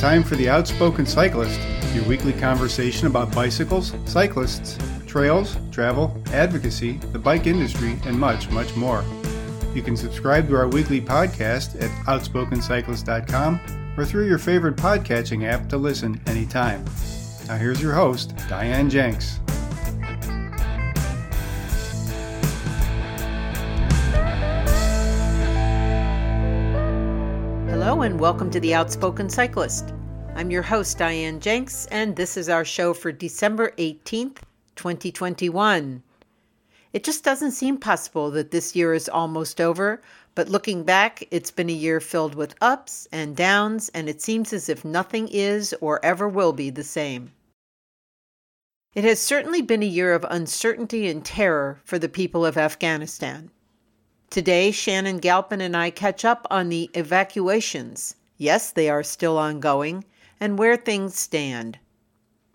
Time for The Outspoken Cyclist, your weekly conversation about bicycles, cyclists, trails, travel, advocacy, the bike industry, and much, much more. You can subscribe to our weekly podcast at outspokencyclist.com or through your favorite podcatching app to listen anytime. Now, here's your host, Diane Jenks. Welcome to The Outspoken Cyclist. I'm your host, Diane Jenks, and this is our show for December 18th, 2021. It just doesn't seem possible that this year is almost over, but looking back, it's been a year filled with ups and downs, and it seems as if nothing is or ever will be the same. It has certainly been a year of uncertainty and terror for the people of Afghanistan. Today, Shannon Galpin and I catch up on the evacuations. Yes, they are still ongoing, and where things stand.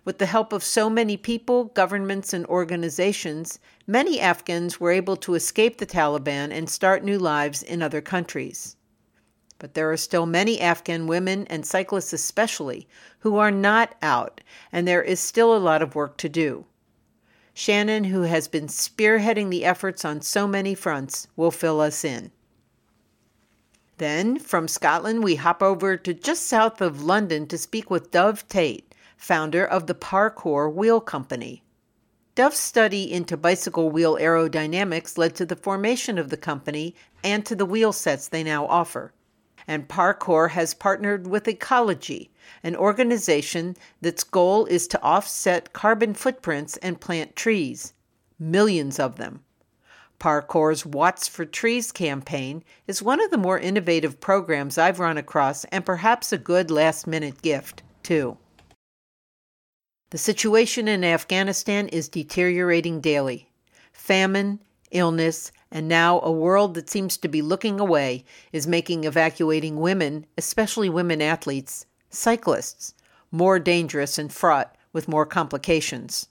With the help of so many people, governments, and organizations, many Afghans were able to escape the Taliban and start new lives in other countries. But there are still many Afghan women, and cyclists especially, who are not out, and there is still a lot of work to do. Shannon, who has been spearheading the efforts on so many fronts, will fill us in. Then, from Scotland, we hop over to just south of London to speak with Dov Tate, founder of the Parcours Wheel Company. Dov's study into bicycle wheel aerodynamics led to the formation of the company and to the wheel sets they now offer. And Parcours has partnered with Ecologi, an organization that's goal is to offset carbon footprints and plant trees, millions of them. Parcours's Watts for Trees campaign is one of the more innovative programs I've run across and perhaps a good last minute gift, too. The situation in Afghanistan is deteriorating daily. Famine, illness, and now a world that seems to be looking away is making evacuating women, especially women athletes, cyclists, more dangerous and fraught with more complications.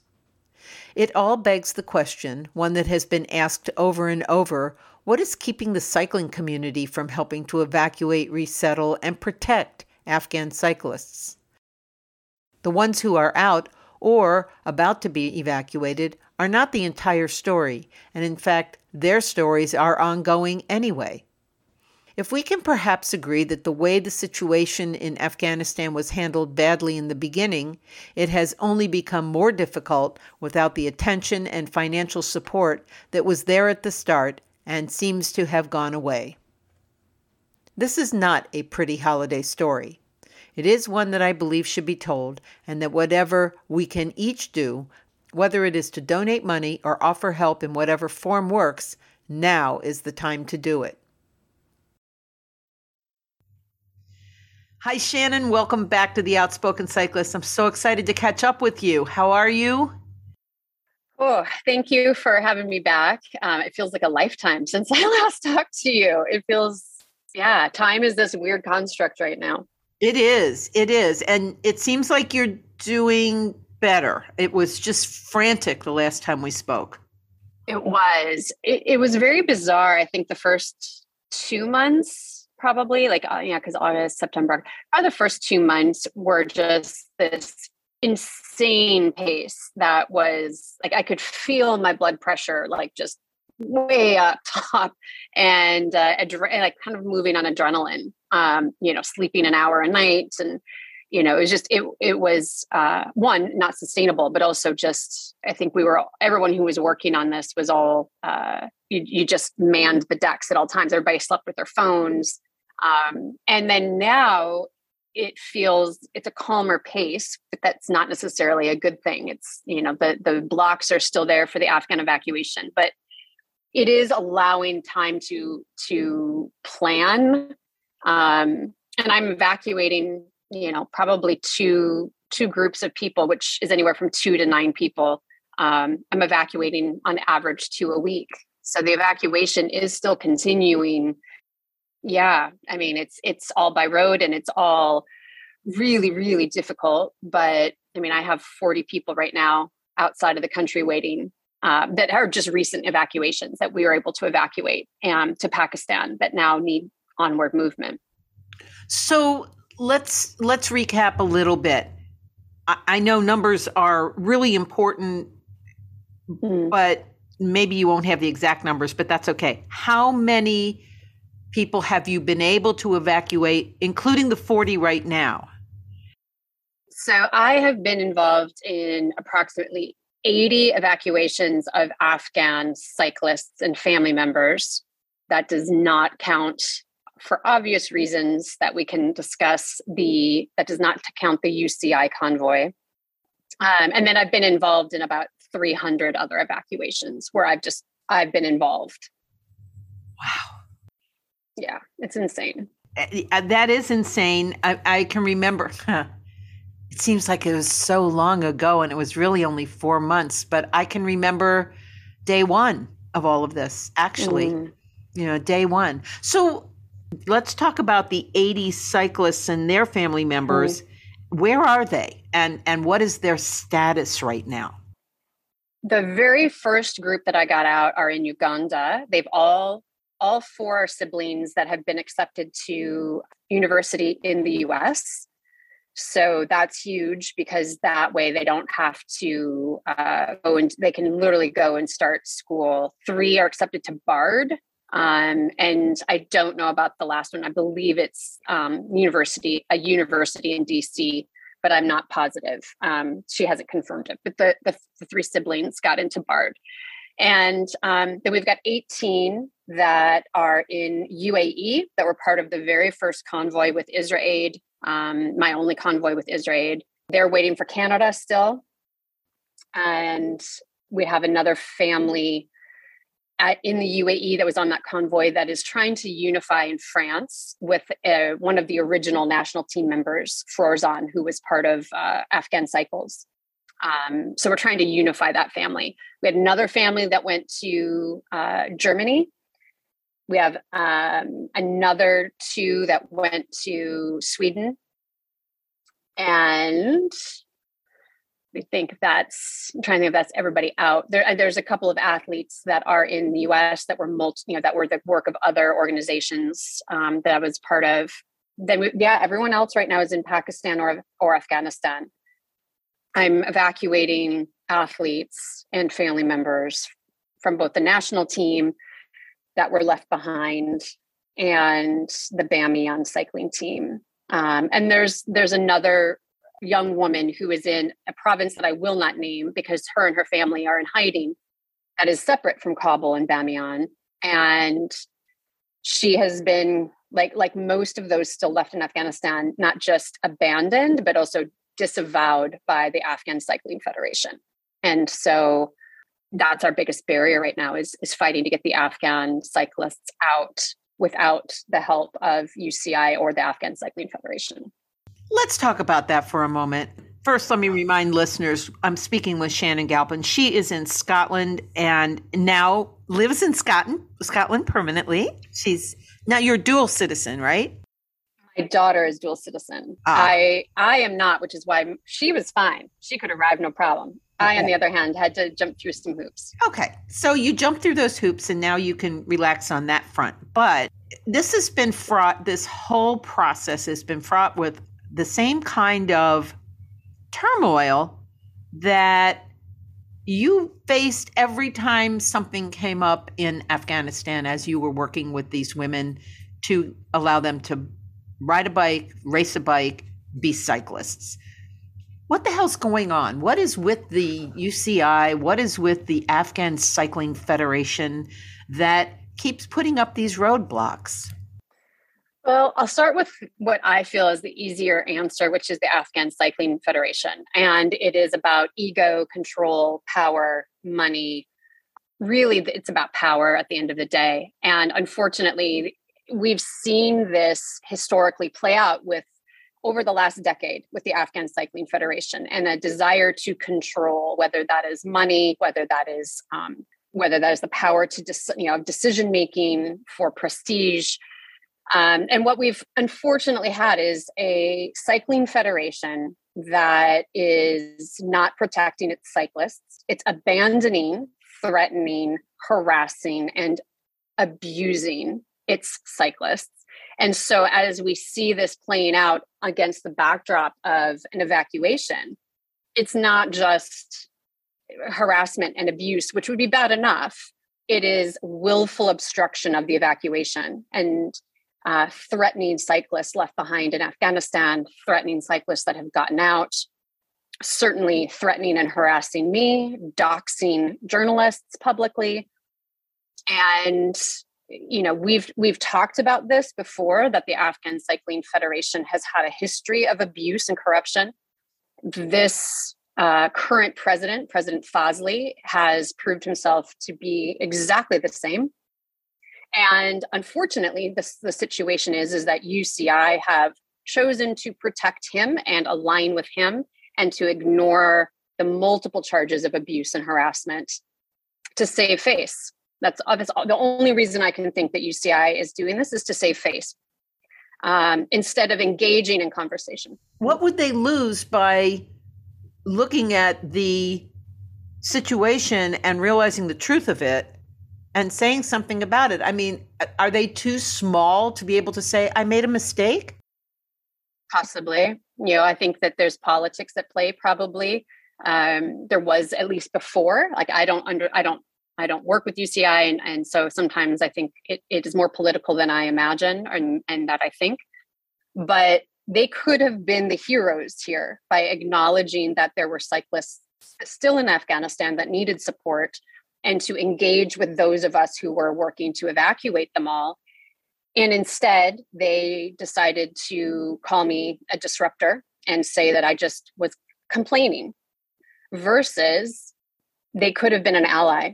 It all begs the question, one that has been asked over and over what is keeping the cycling community from helping to evacuate, resettle, and protect Afghan cyclists? The ones who are out or about to be evacuated are not the entire story, and in fact, their stories are ongoing anyway. If we can perhaps agree that the way the situation in Afghanistan was handled badly in the beginning, it has only become more difficult without the attention and financial support that was there at the start and seems to have gone away. This is not a pretty holiday story. It is one that I believe should be told, and that whatever we can each do, whether it is to donate money or offer help in whatever form works, now is the time to do it. Hi, Shannon. Welcome back to the Outspoken Cyclist. I'm so excited to catch up with you. How are you? Oh, thank you for having me back. Um, it feels like a lifetime since I last talked to you. It feels, yeah, time is this weird construct right now. It is. It is. And it seems like you're doing better. It was just frantic the last time we spoke. It was. It, it was very bizarre. I think the first two months, probably, like, uh, yeah, because August, September, are the first two months were just this insane pace that was like I could feel my blood pressure like just way up top and uh, adre- like kind of moving on adrenaline um, you know sleeping an hour a night and you know it was just it it was uh, one not sustainable but also just i think we were everyone who was working on this was all uh, you, you just manned the decks at all times. Everybody slept with their phones. Um, and then now it feels it's a calmer pace but that's not necessarily a good thing. It's you know the the blocks are still there for the afghan evacuation but it is allowing time to to plan. Um, and i'm evacuating you know probably two two groups of people which is anywhere from two to nine people um, i'm evacuating on average two a week so the evacuation is still continuing yeah i mean it's it's all by road and it's all really really difficult but i mean i have 40 people right now outside of the country waiting uh, that are just recent evacuations that we were able to evacuate um, to Pakistan that now need onward movement. So let's let's recap a little bit. I, I know numbers are really important, mm. but maybe you won't have the exact numbers, but that's okay. How many people have you been able to evacuate, including the 40 right now? So I have been involved in approximately 80 evacuations of Afghan cyclists and family members. That does not count for obvious reasons that we can discuss the that does not count the UCI convoy. Um, and then I've been involved in about 300 other evacuations where I've just I've been involved. Wow. Yeah, it's insane. Uh, that is insane. I, I can remember. it seems like it was so long ago, and it was really only four months. But I can remember day one of all of this. Actually, mm. you know, day one. So let's talk about the 80 cyclists and their family members. Mm. Where are they, and and what is their status right now? the very first group that I got out are in Uganda. They've all all four siblings that have been accepted to university in the US. So that's huge because that way they don't have to uh, go and they can literally go and start school. Three are accepted to Bard. Um, and I don't know about the last one. I believe it's um, university, a university in DC but I'm not positive. Um, she hasn't confirmed it. But the, the, the three siblings got into BARD. And um, then we've got 18 that are in UAE that were part of the very first convoy with Israel, um, my only convoy with Israel. They're waiting for Canada still. And we have another family at, in the UAE that was on that convoy that is trying to unify in France with uh, one of the original national team members, Frorzan, who was part of uh, Afghan Cycles. Um, so we're trying to unify that family. We had another family that went to uh, Germany. We have um, another two that went to Sweden. And we think that's I'm trying to think if that's everybody out. There uh, there's a couple of athletes that are in the us that were multi you know that were the work of other organizations um, that i was part of. Then we, yeah everyone else right now is in pakistan or or afghanistan. I'm evacuating athletes and family members from both the national team that were left behind and the bamiyan cycling team. Um, and there's there's another young woman who is in a province that I will not name because her and her family are in hiding that is separate from Kabul and Bamiyan. And she has been like like most of those still left in Afghanistan, not just abandoned, but also disavowed by the Afghan Cycling Federation. And so that's our biggest barrier right now is is fighting to get the Afghan cyclists out without the help of UCI or the Afghan Cycling Federation. Let's talk about that for a moment. First, let me remind listeners I'm speaking with Shannon Galpin. She is in Scotland and now lives in Scotland, Scotland permanently. She's now you're dual citizen, right? My daughter is dual citizen. Ah. I I am not, which is why she was fine. She could arrive no problem. Okay. I, on the other hand, had to jump through some hoops. Okay. So you jump through those hoops and now you can relax on that front. But this has been fraught, this whole process has been fraught with the same kind of turmoil that you faced every time something came up in Afghanistan as you were working with these women to allow them to ride a bike, race a bike, be cyclists. What the hell's going on? What is with the UCI? What is with the Afghan Cycling Federation that keeps putting up these roadblocks? Well, I'll start with what I feel is the easier answer, which is the Afghan Cycling Federation. And it is about ego, control, power, money. Really, it's about power at the end of the day. And unfortunately, we've seen this historically play out with over the last decade with the Afghan Cycling Federation and a desire to control, whether that is money, whether that is um, whether that is the power to dis- you know decision making for prestige um, and what we've unfortunately had is a cycling federation that is not protecting its cyclists. It's abandoning, threatening, harassing, and abusing its cyclists. And so, as we see this playing out against the backdrop of an evacuation, it's not just harassment and abuse, which would be bad enough. It is willful obstruction of the evacuation and uh, threatening cyclists left behind in Afghanistan, threatening cyclists that have gotten out, certainly threatening and harassing me, doxing journalists publicly. And you know we've we've talked about this before that the Afghan Cycling Federation has had a history of abuse and corruption. This uh, current president, President Fazli, has proved himself to be exactly the same. And unfortunately, the situation is is that UCI have chosen to protect him and align with him, and to ignore the multiple charges of abuse and harassment to save face. That's, that's the only reason I can think that UCI is doing this is to save face um, instead of engaging in conversation. What would they lose by looking at the situation and realizing the truth of it and saying something about it. I mean, are they too small to be able to say, I made a mistake? Possibly. You know, I think that there's politics at play probably. Um, there was at least before. Like I don't under I don't I don't work with UCI and, and so sometimes I think it, it is more political than I imagine and, and that I think. But they could have been the heroes here by acknowledging that there were cyclists still in Afghanistan that needed support and to engage with those of us who were working to evacuate them all. And instead, they decided to call me a disruptor and say that I just was complaining, versus they could have been an ally.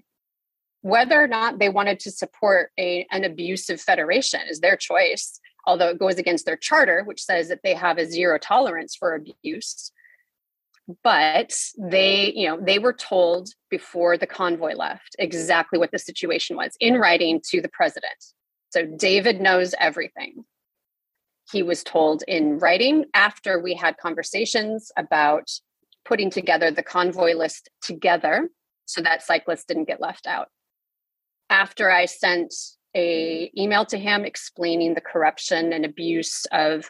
Whether or not they wanted to support a, an abusive federation is their choice although it goes against their charter, which says that they have a zero tolerance for abuse. But they, you know, they were told before the convoy left exactly what the situation was in writing to the president. So David knows everything. He was told in writing after we had conversations about putting together the convoy list together so that cyclists didn't get left out. After I sent a email to him explaining the corruption and abuse of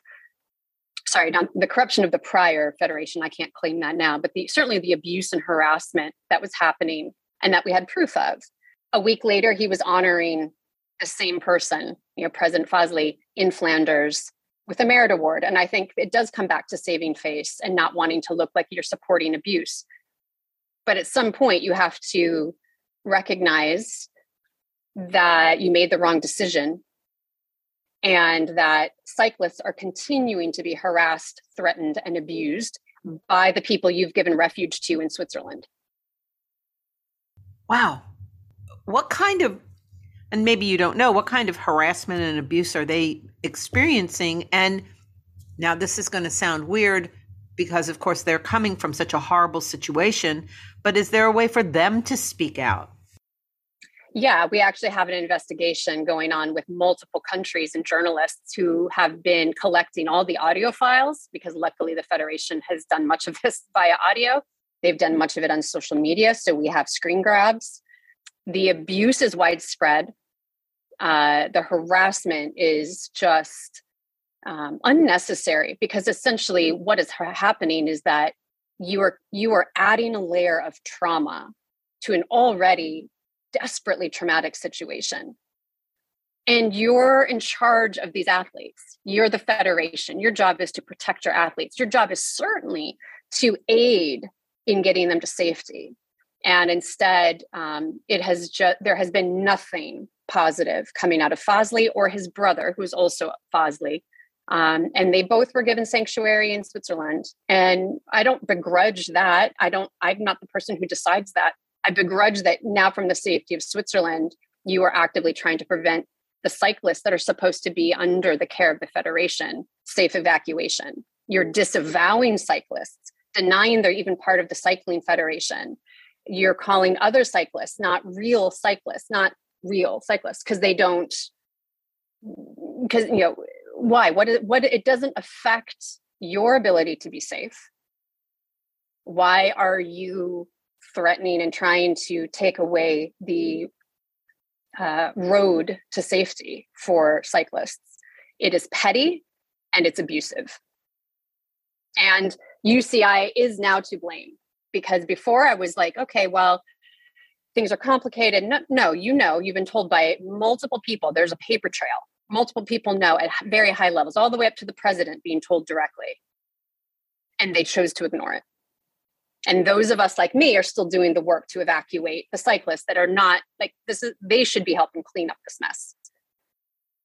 sorry not the corruption of the prior federation i can't claim that now but the, certainly the abuse and harassment that was happening and that we had proof of. A week later he was honoring the same person you know president fazli in flanders with a merit award. And i think it does come back to saving face and not wanting to look like you're supporting abuse. But at some point you have to recognize that you made the wrong decision and that cyclists are continuing to be harassed, threatened, and abused by the people you've given refuge to in Switzerland. Wow. What kind of, and maybe you don't know, what kind of harassment and abuse are they experiencing? And now this is going to sound weird because, of course, they're coming from such a horrible situation, but is there a way for them to speak out? Yeah, we actually have an investigation going on with multiple countries and journalists who have been collecting all the audio files because luckily the Federation has done much of this via audio. They've done much of it on social media. So we have screen grabs. The abuse is widespread. Uh, the harassment is just um, unnecessary because essentially what is ha- happening is that you are you are adding a layer of trauma to an already desperately traumatic situation. And you're in charge of these athletes. You're the federation. Your job is to protect your athletes. Your job is certainly to aid in getting them to safety. And instead, um, it has just there has been nothing positive coming out of Fazli or his brother, who's also Fazli. Um, and they both were given sanctuary in Switzerland. And I don't begrudge that. I don't. I'm not the person who decides that. I begrudge that now from the safety of Switzerland, you are actively trying to prevent the cyclists that are supposed to be under the care of the Federation safe evacuation. You're disavowing cyclists, denying they're even part of the Cycling Federation. You're calling other cyclists not real cyclists, not real cyclists, because they don't, because, you know, why? What, what, it doesn't affect your ability to be safe. Why are you threatening and trying to take away the uh, road to safety for cyclists. It is petty and it's abusive. And UCI is now to blame because before I was like, okay, well, things are complicated. No, no, you know, you've been told by multiple people, there's a paper trail. Multiple people know at very high levels, all the way up to the president being told directly. And they chose to ignore it. And those of us like me are still doing the work to evacuate the cyclists that are not like this is they should be helping clean up this mess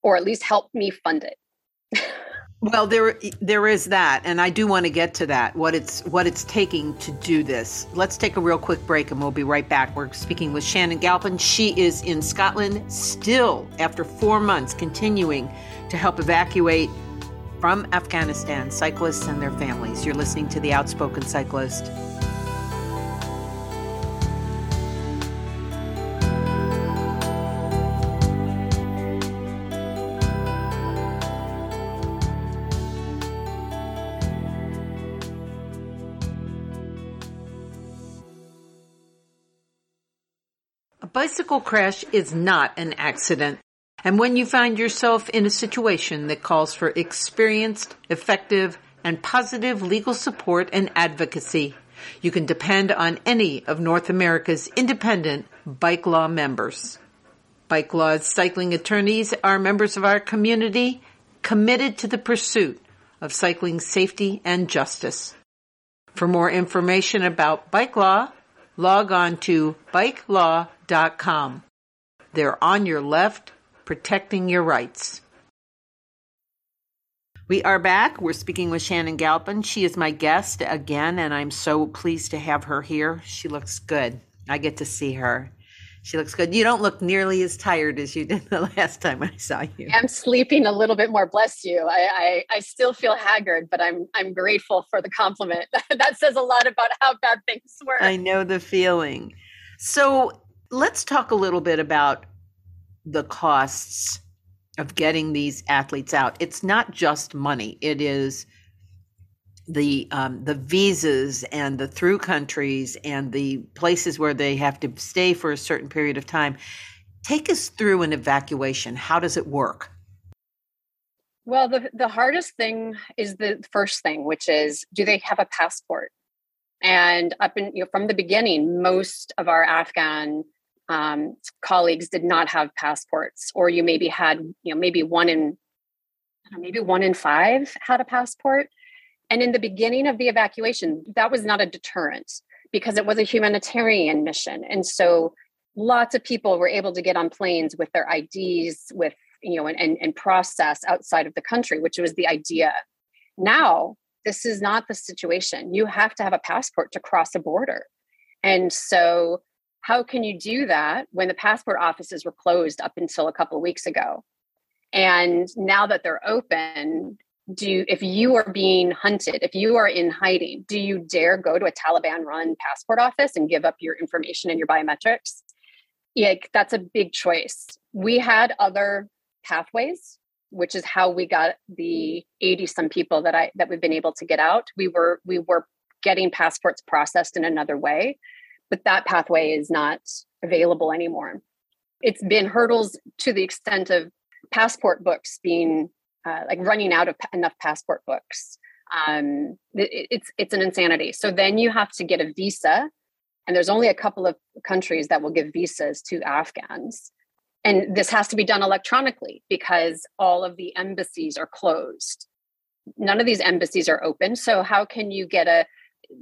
or at least help me fund it. Well, there there is that, and I do want to get to that. What it's what it's taking to do this. Let's take a real quick break, and we'll be right back. We're speaking with Shannon Galpin. She is in Scotland still after four months, continuing to help evacuate from Afghanistan cyclists and their families. You're listening to the Outspoken Cyclist. Bicycle crash is not an accident. And when you find yourself in a situation that calls for experienced, effective, and positive legal support and advocacy, you can depend on any of North America's independent bike law members. Bike Law's cycling attorneys are members of our community committed to the pursuit of cycling safety and justice. For more information about Bike Law, log on to bikelaw.com com. They're on your left, protecting your rights. We are back. We're speaking with Shannon Galpin. She is my guest again, and I'm so pleased to have her here. She looks good. I get to see her. She looks good. You don't look nearly as tired as you did the last time I saw you. I'm sleeping a little bit more. Bless you. I I, I still feel haggard, but I'm I'm grateful for the compliment. that says a lot about how bad things were. I know the feeling. So Let's talk a little bit about the costs of getting these athletes out. It's not just money. It is the um, the visas and the through countries and the places where they have to stay for a certain period of time. Take us through an evacuation. How does it work? Well, the the hardest thing is the first thing, which is do they have a passport? And up in you know, from the beginning, most of our Afghan um, colleagues did not have passports, or you maybe had, you know, maybe one in, maybe one in five had a passport. And in the beginning of the evacuation, that was not a deterrent because it was a humanitarian mission. And so lots of people were able to get on planes with their IDs, with, you know, and, and, and process outside of the country, which was the idea. Now, this is not the situation. You have to have a passport to cross a border. And so how can you do that when the passport offices were closed up until a couple of weeks ago? And now that they're open do if you are being hunted if you are in hiding do you dare go to a taliban run passport office and give up your information and your biometrics? Yeah that's a big choice. We had other pathways which is how we got the 80 some people that i that we've been able to get out. We were we were getting passports processed in another way but that pathway is not available anymore. It's been hurdles to the extent of passport books being uh, like running out of enough passport books. Um, it, it's it's an insanity. So then you have to get a visa, and there's only a couple of countries that will give visas to Afghans. And this has to be done electronically because all of the embassies are closed. None of these embassies are open. So how can you get a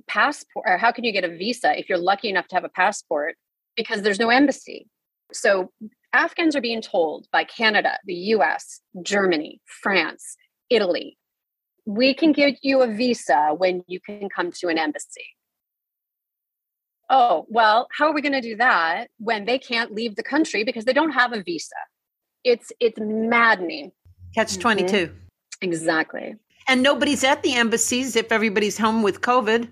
passport or how can you get a visa if you're lucky enough to have a passport? Because there's no embassy. So afghans are being told by canada the us germany france italy we can give you a visa when you can come to an embassy. Oh well how are we going to do that when they can't leave the country because they don't have a visa? It's it's maddening. Catch 22 mm-hmm. exactly and nobody's at the embassies if everybody's home with COVID.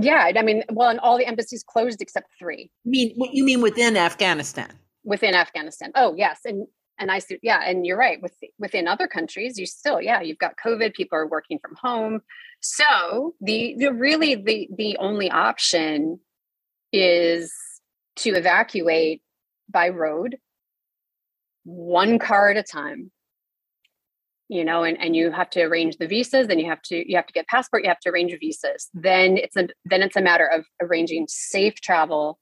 Yeah, I mean, well, and all the embassies closed except three. You mean what you mean within Afghanistan? Within Afghanistan. Oh, yes, and and I see. Yeah, and you're right. With within other countries, you still, yeah, you've got COVID. People are working from home. So the the really the the only option is to evacuate by road, one car at a time you know, and, and you have to arrange the visas, then you have to you have to get passport, you have to arrange visas. Then it's a then it's a matter of arranging safe travel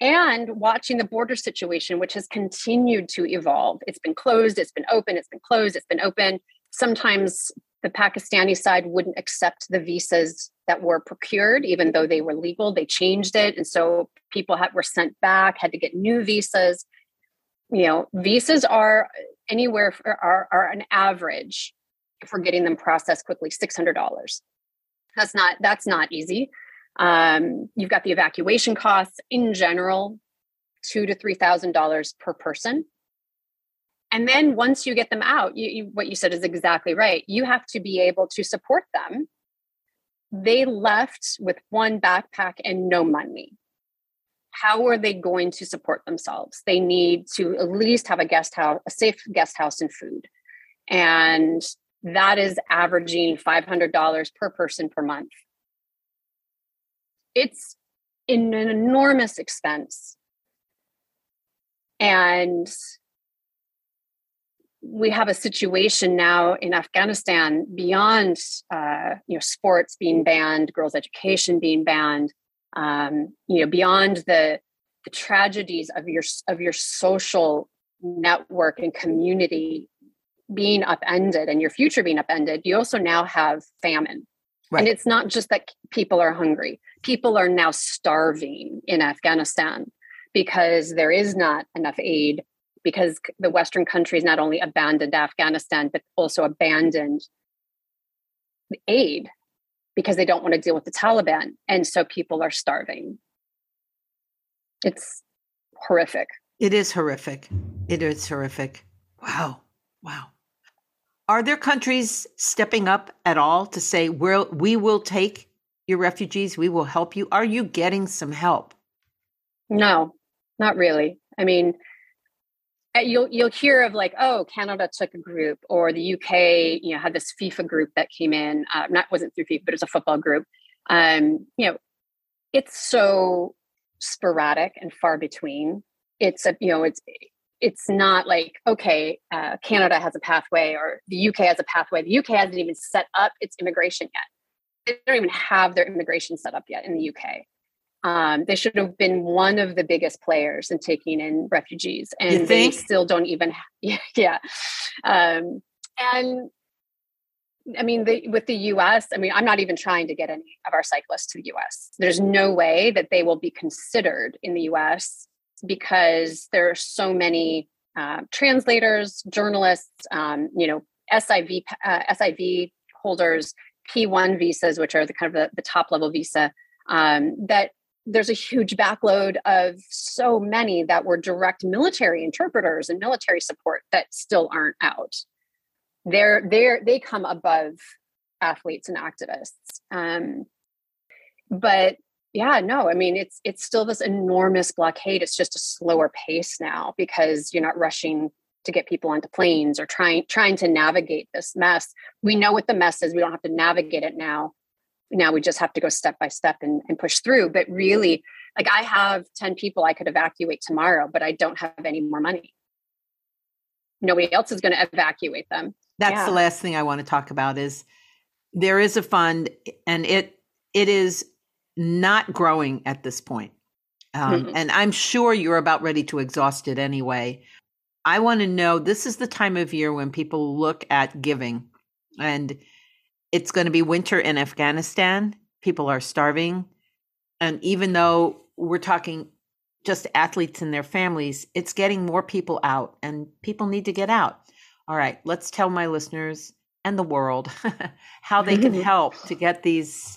and watching the border situation, which has continued to evolve. It's been closed, it's been open, it's been closed, it's been open. Sometimes the Pakistani side wouldn't accept the visas that were procured, even though they were legal. They changed it. And so people had, were sent back, had to get new visas. You know, visas are anywhere for, are, an average for getting them processed quickly, $600. That's not, that's not easy. Um, you've got the evacuation costs in general, two to three thousand dollars per person. And then once you get them out, you, you, what you said is exactly right. You have to be able to support them. They left with one backpack and no money. How are they going to support themselves? They need to at least have a guest house, a safe guest house and food. And that is averaging $500 per person per month. It's an enormous expense. And we have a situation now in Afghanistan beyond uh, you know sports being banned, girls' education being banned, um, you know beyond the the tragedies of your of your social network and community being upended and your future being upended. You also now have famine, right. and it's not just that people are hungry; people are now starving in Afghanistan because there is not enough aid because the Western countries not only abandoned Afghanistan, but also abandoned aid because they don't want to deal with the Taliban. And so people are starving. It's horrific. It is horrific. It is horrific. Wow. Wow. Are there countries stepping up at all to say, we'll, we will take your refugees, we will help you? Are you getting some help? No, not really. I mean, you'll you'll hear of like oh canada took a group or the uk you know had this fifa group that came in uh, not wasn't through fifa but it was a football group. Um you know it's so sporadic and far between. It's a you know it's it's not like okay uh, canada has a pathway or the uk has a pathway. The uk hasn't even set up its immigration yet. They don't even have their immigration set up yet in the uk um, they should have been one of the biggest players in taking in refugees, and they still don't even. Yeah, yeah. Um, and I mean, the, with the U.S., I mean, I'm not even trying to get any of our cyclists to the U.S. There's no way that they will be considered in the U.S. because there are so many uh, translators, journalists, um, you know, SIV uh, SIV holders, P1 visas, which are the kind of the, the top level visa um, that there's a huge backload of so many that were direct military interpreters and military support that still aren't out. They're they're they come above athletes and activists. Um, but yeah, no, I mean it's it's still this enormous blockade. It's just a slower pace now because you're not rushing to get people onto planes or trying trying to navigate this mess. We know what the mess is. We don't have to navigate it now now we just have to go step by step and, and push through but really like i have 10 people i could evacuate tomorrow but i don't have any more money nobody else is going to evacuate them that's yeah. the last thing i want to talk about is there is a fund and it it is not growing at this point um, mm-hmm. and i'm sure you're about ready to exhaust it anyway i want to know this is the time of year when people look at giving and it's going to be winter in Afghanistan. People are starving. And even though we're talking just athletes and their families, it's getting more people out, and people need to get out. All right, let's tell my listeners and the world how they can help to get these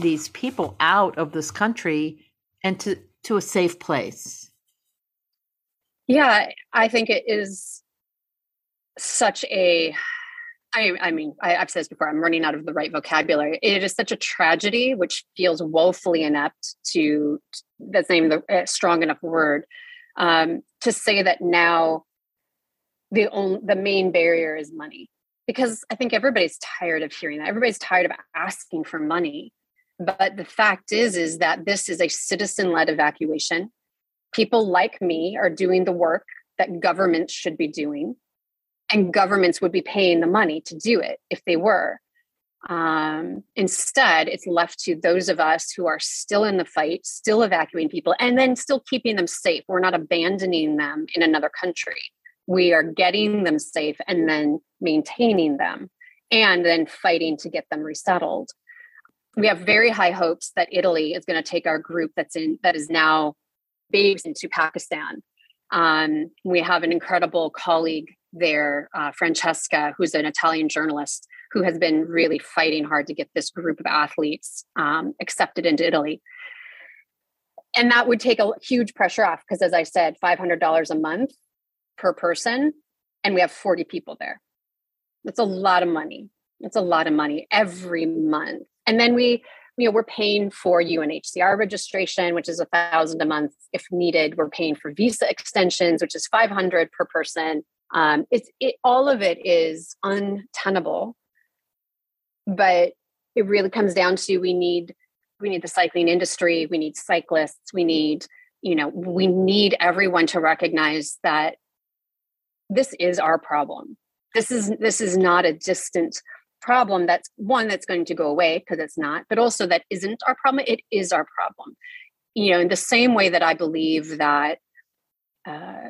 these people out of this country and to to a safe place. Yeah, I think it is such a I, I mean, I, have said this before, I'm running out of the right vocabulary. It is such a tragedy, which feels woefully inept to, that's not even the uh, strong enough word, um, to say that now the, only, the main barrier is money. Because I think everybody's tired of hearing that. Everybody's tired of asking for money. But the fact is, is that this is a citizen-led evacuation. People like me are doing the work that governments should be doing and governments would be paying the money to do it if they were. Um, instead, it's left to those of us who are still in the fight, still evacuating people, and then still keeping them safe. We're not abandoning them in another country. We are getting them safe and then maintaining them and then fighting to get them resettled. We have very high hopes that Italy is going to take our group that's in that is now babes into Pakistan. Um, we have an incredible colleague there, uh, Francesca, who's an Italian journalist who has been really fighting hard to get this group of athletes um, accepted into Italy. And that would take a huge pressure off because, as I said, $500 a month per person, and we have 40 people there. That's a lot of money. That's a lot of money every month. And then we, you know, we're paying for UNHCR registration, which is a thousand a month if needed. We're paying for visa extensions, which is 500 per person. Um, it's it, all of it is untenable. But it really comes down to we need we need the cycling industry we need cyclists we need you know we need everyone to recognize that this is our problem. This is this is not a distant problem that's one that's going to go away because it's not but also that isn't our problem it is our problem. You know in the same way that i believe that uh,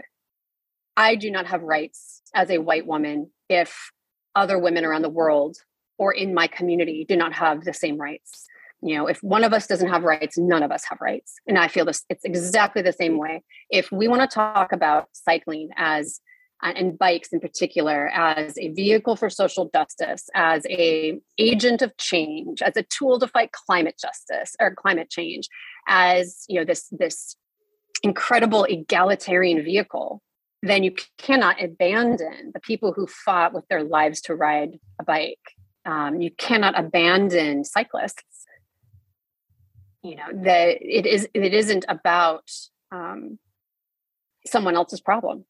i do not have rights as a white woman if other women around the world or in my community do not have the same rights. You know if one of us doesn't have rights none of us have rights. And i feel this it's exactly the same way. If we want to talk about cycling as uh, and bikes in particular as a vehicle for social justice as a agent of change as a tool to fight climate justice or climate change as you know this this incredible egalitarian vehicle then you cannot abandon the people who fought with their lives to ride a bike. Um, you cannot abandon cyclists. You know that it is it isn't about um, someone else's problem.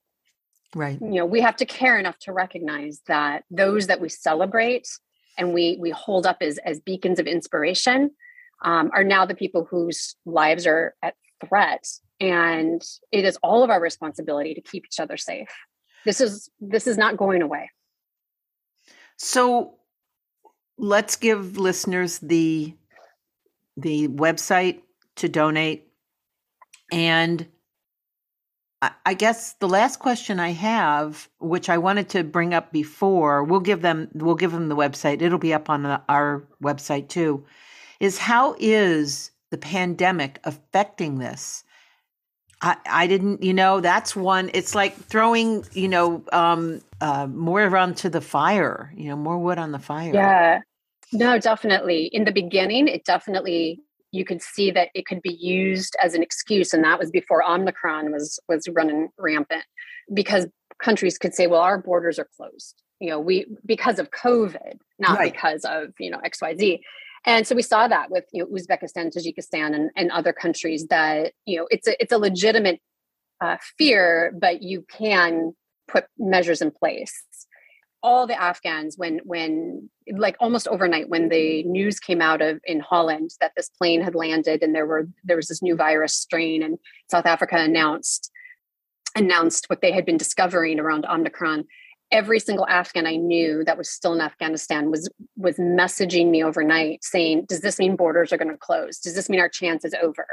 Right. You know we have to care enough to recognize that those that we celebrate and we we hold up as as beacons of inspiration um, are now the people whose lives are at threat and it is all of our responsibility to keep each other safe this is this is not going away so let's give listeners the the website to donate and I guess the last question I have, which I wanted to bring up before, we'll give them we'll give them the website. It'll be up on our website too. Is how is the pandemic affecting this? I, I didn't, you know, that's one. It's like throwing, you know, um, uh, more onto the fire, you know, more wood on the fire. Yeah, no, definitely. In the beginning, it definitely you could see that it could be used as an excuse, and that was before Omicron was was running rampant, because countries could say, "Well, our borders are closed." You know, we because of COVID, not right. because of you know X Y Z. And so we saw that with you know Uzbekistan, Tajikistan, and, and other countries that you know it's a it's a legitimate uh, fear, but you can put measures in place. All the Afghans when when like almost overnight when the news came out of in Holland that this plane had landed and there were there was this new virus strain and South Africa announced announced what they had been discovering around Omicron every single Afghan I knew that was still in Afghanistan was was messaging me overnight saying does this mean borders are going to close does this mean our chance is over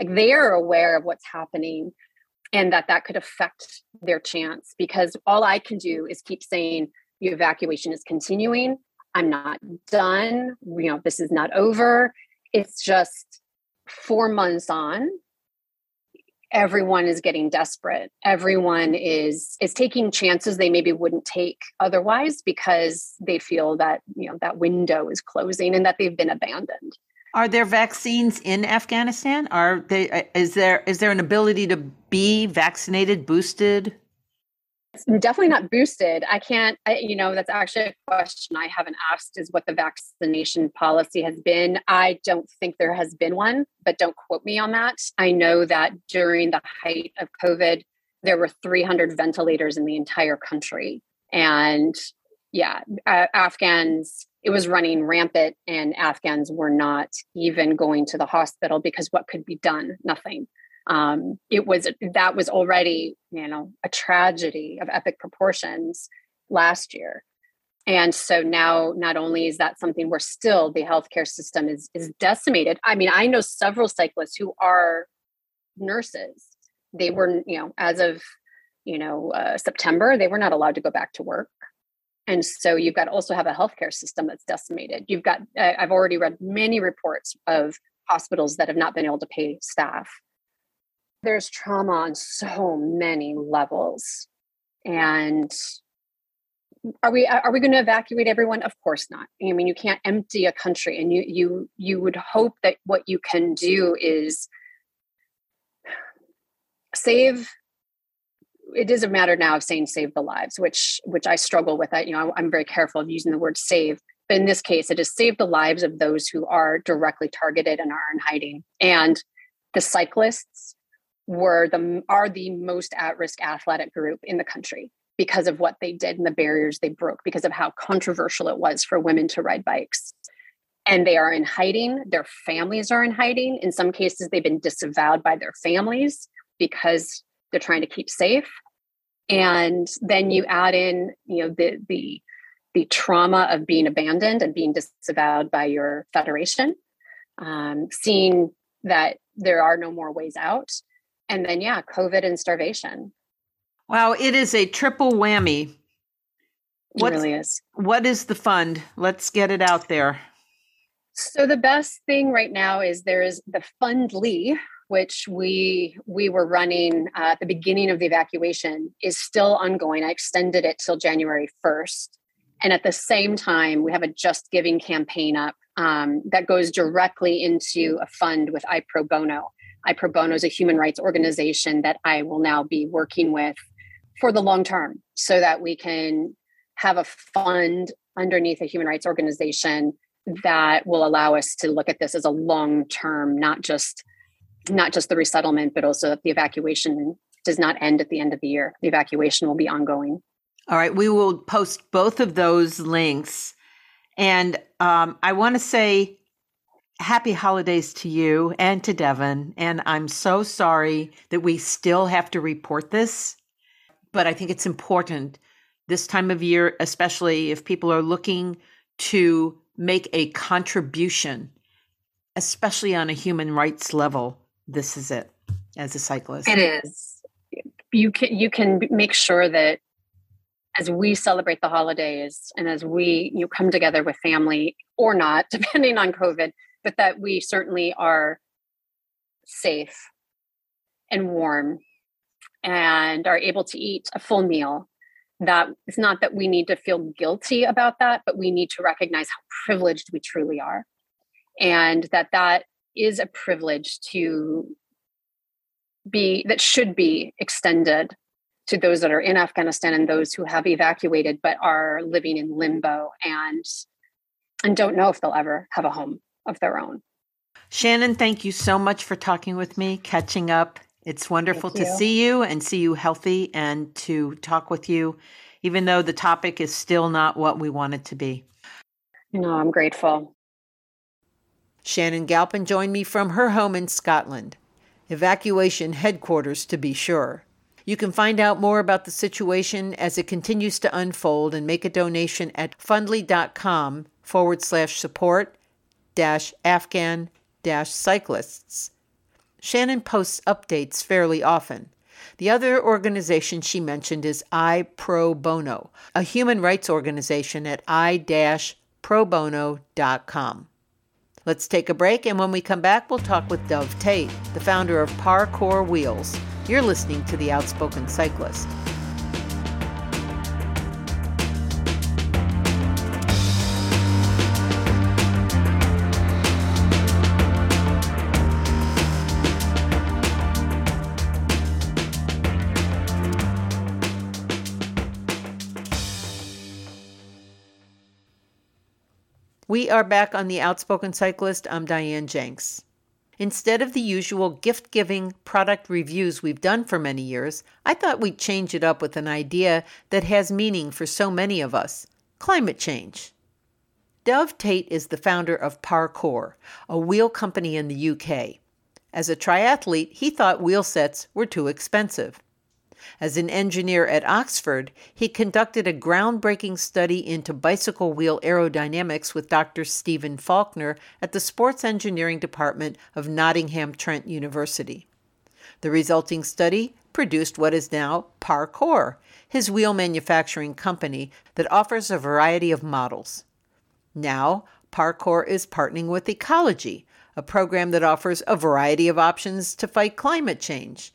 like they are aware of what's happening and that that could affect their chance because all I can do is keep saying the evacuation is continuing. I'm not done. You know, this is not over. It's just four months on. Everyone is getting desperate. Everyone is is taking chances they maybe wouldn't take otherwise because they feel that you know that window is closing and that they've been abandoned. Are there vaccines in Afghanistan? Are they? Uh, is there is there an ability to be vaccinated, boosted? Definitely not boosted. I can't, I, you know, that's actually a question I haven't asked is what the vaccination policy has been. I don't think there has been one, but don't quote me on that. I know that during the height of COVID, there were 300 ventilators in the entire country. And yeah, uh, Afghans, it was running rampant, and Afghans were not even going to the hospital because what could be done? Nothing um, it was that was already you know a tragedy of epic proportions last year. And so now not only is that something where still the healthcare system is is decimated. I mean, I know several cyclists who are nurses. They were, you know, as of, you know, uh, September, they were not allowed to go back to work. And so you've got also have a healthcare system that's decimated. You've got, I've already read many reports of hospitals that have not been able to pay staff. There's trauma on so many levels. And are we are we going to evacuate everyone? Of course not. I mean you can't empty a country and you you you would hope that what you can do is save it is a matter now of saying save the lives which which i struggle with. I you know i'm very careful of using the word save but in this case it is save the lives of those who are directly targeted and are in hiding. And the cyclists were the are the most at risk athletic group in the country because of what they did and the barriers they broke because of how controversial it was for women to ride bikes. And they are in hiding their families are in hiding. In some cases they've been disavowed by their families because they're trying to keep safe. And then you add in you know the the the trauma of being abandoned and being disavowed by your federation. Um, seeing that there are no more ways out and then yeah covid and starvation. Wow it is a triple whammy. What really is. what is the fund? Let's get it out there. So the best thing right now is there is the fundly which we we were running uh, at the beginning of the evacuation is still ongoing. I extended it till january 1st and at the same time we have a just giving campaign up um, that goes directly into a fund with ipro bono i pro bono is a human rights organization that i will now be working with for the long term so that we can have a fund underneath a human rights organization that will allow us to look at this as a long term not just not just the resettlement, but also that the evacuation does not end at the end of the year. The evacuation will be ongoing. All right. We will post both of those links. And um, I want to say happy holidays to you and to Devin. And I'm so sorry that we still have to report this, but I think it's important this time of year, especially if people are looking to make a contribution, especially on a human rights level this is it as a cyclist. It is. You can you can make sure that as we celebrate the holidays and as we you come together with family or not, depending on COVID, but that we certainly are safe and warm and are able to eat a full meal. That it's not that we need to feel guilty about that but we need to recognize how privileged we truly are and that that is a privilege to be that should be extended to those that are in Afghanistan and those who have evacuated but are living in limbo and and don't know if they'll ever have a home of their own. Shannon, thank you so much for talking with me, catching up. It's wonderful to see you and see you healthy and to talk with you, even though the topic is still not what we want it to be. No, I'm grateful. Shannon Galpin joined me from her home in Scotland. Evacuation headquarters, to be sure. You can find out more about the situation as it continues to unfold and make a donation at fundly.com forward slash support dash Afghan cyclists. Shannon posts updates fairly often. The other organization she mentioned is I Pro Bono, a human rights organization at i-probono.com. Let's take a break, and when we come back, we'll talk with Dov Tate, the founder of Parcours Wheels. You're listening to The Outspoken Cyclist. We are back on the Outspoken Cyclist. I'm Diane Jenks. Instead of the usual gift giving product reviews we've done for many years, I thought we'd change it up with an idea that has meaning for so many of us climate change. Dov Tate is the founder of Parcours, a wheel company in the UK. As a triathlete, he thought wheel sets were too expensive. As an engineer at Oxford, he conducted a groundbreaking study into bicycle wheel aerodynamics with Dr. Stephen Faulkner at the Sports Engineering Department of Nottingham Trent University. The resulting study produced what is now Parcours, his wheel manufacturing company that offers a variety of models. Now, Parcours is partnering with Ecologi, a program that offers a variety of options to fight climate change.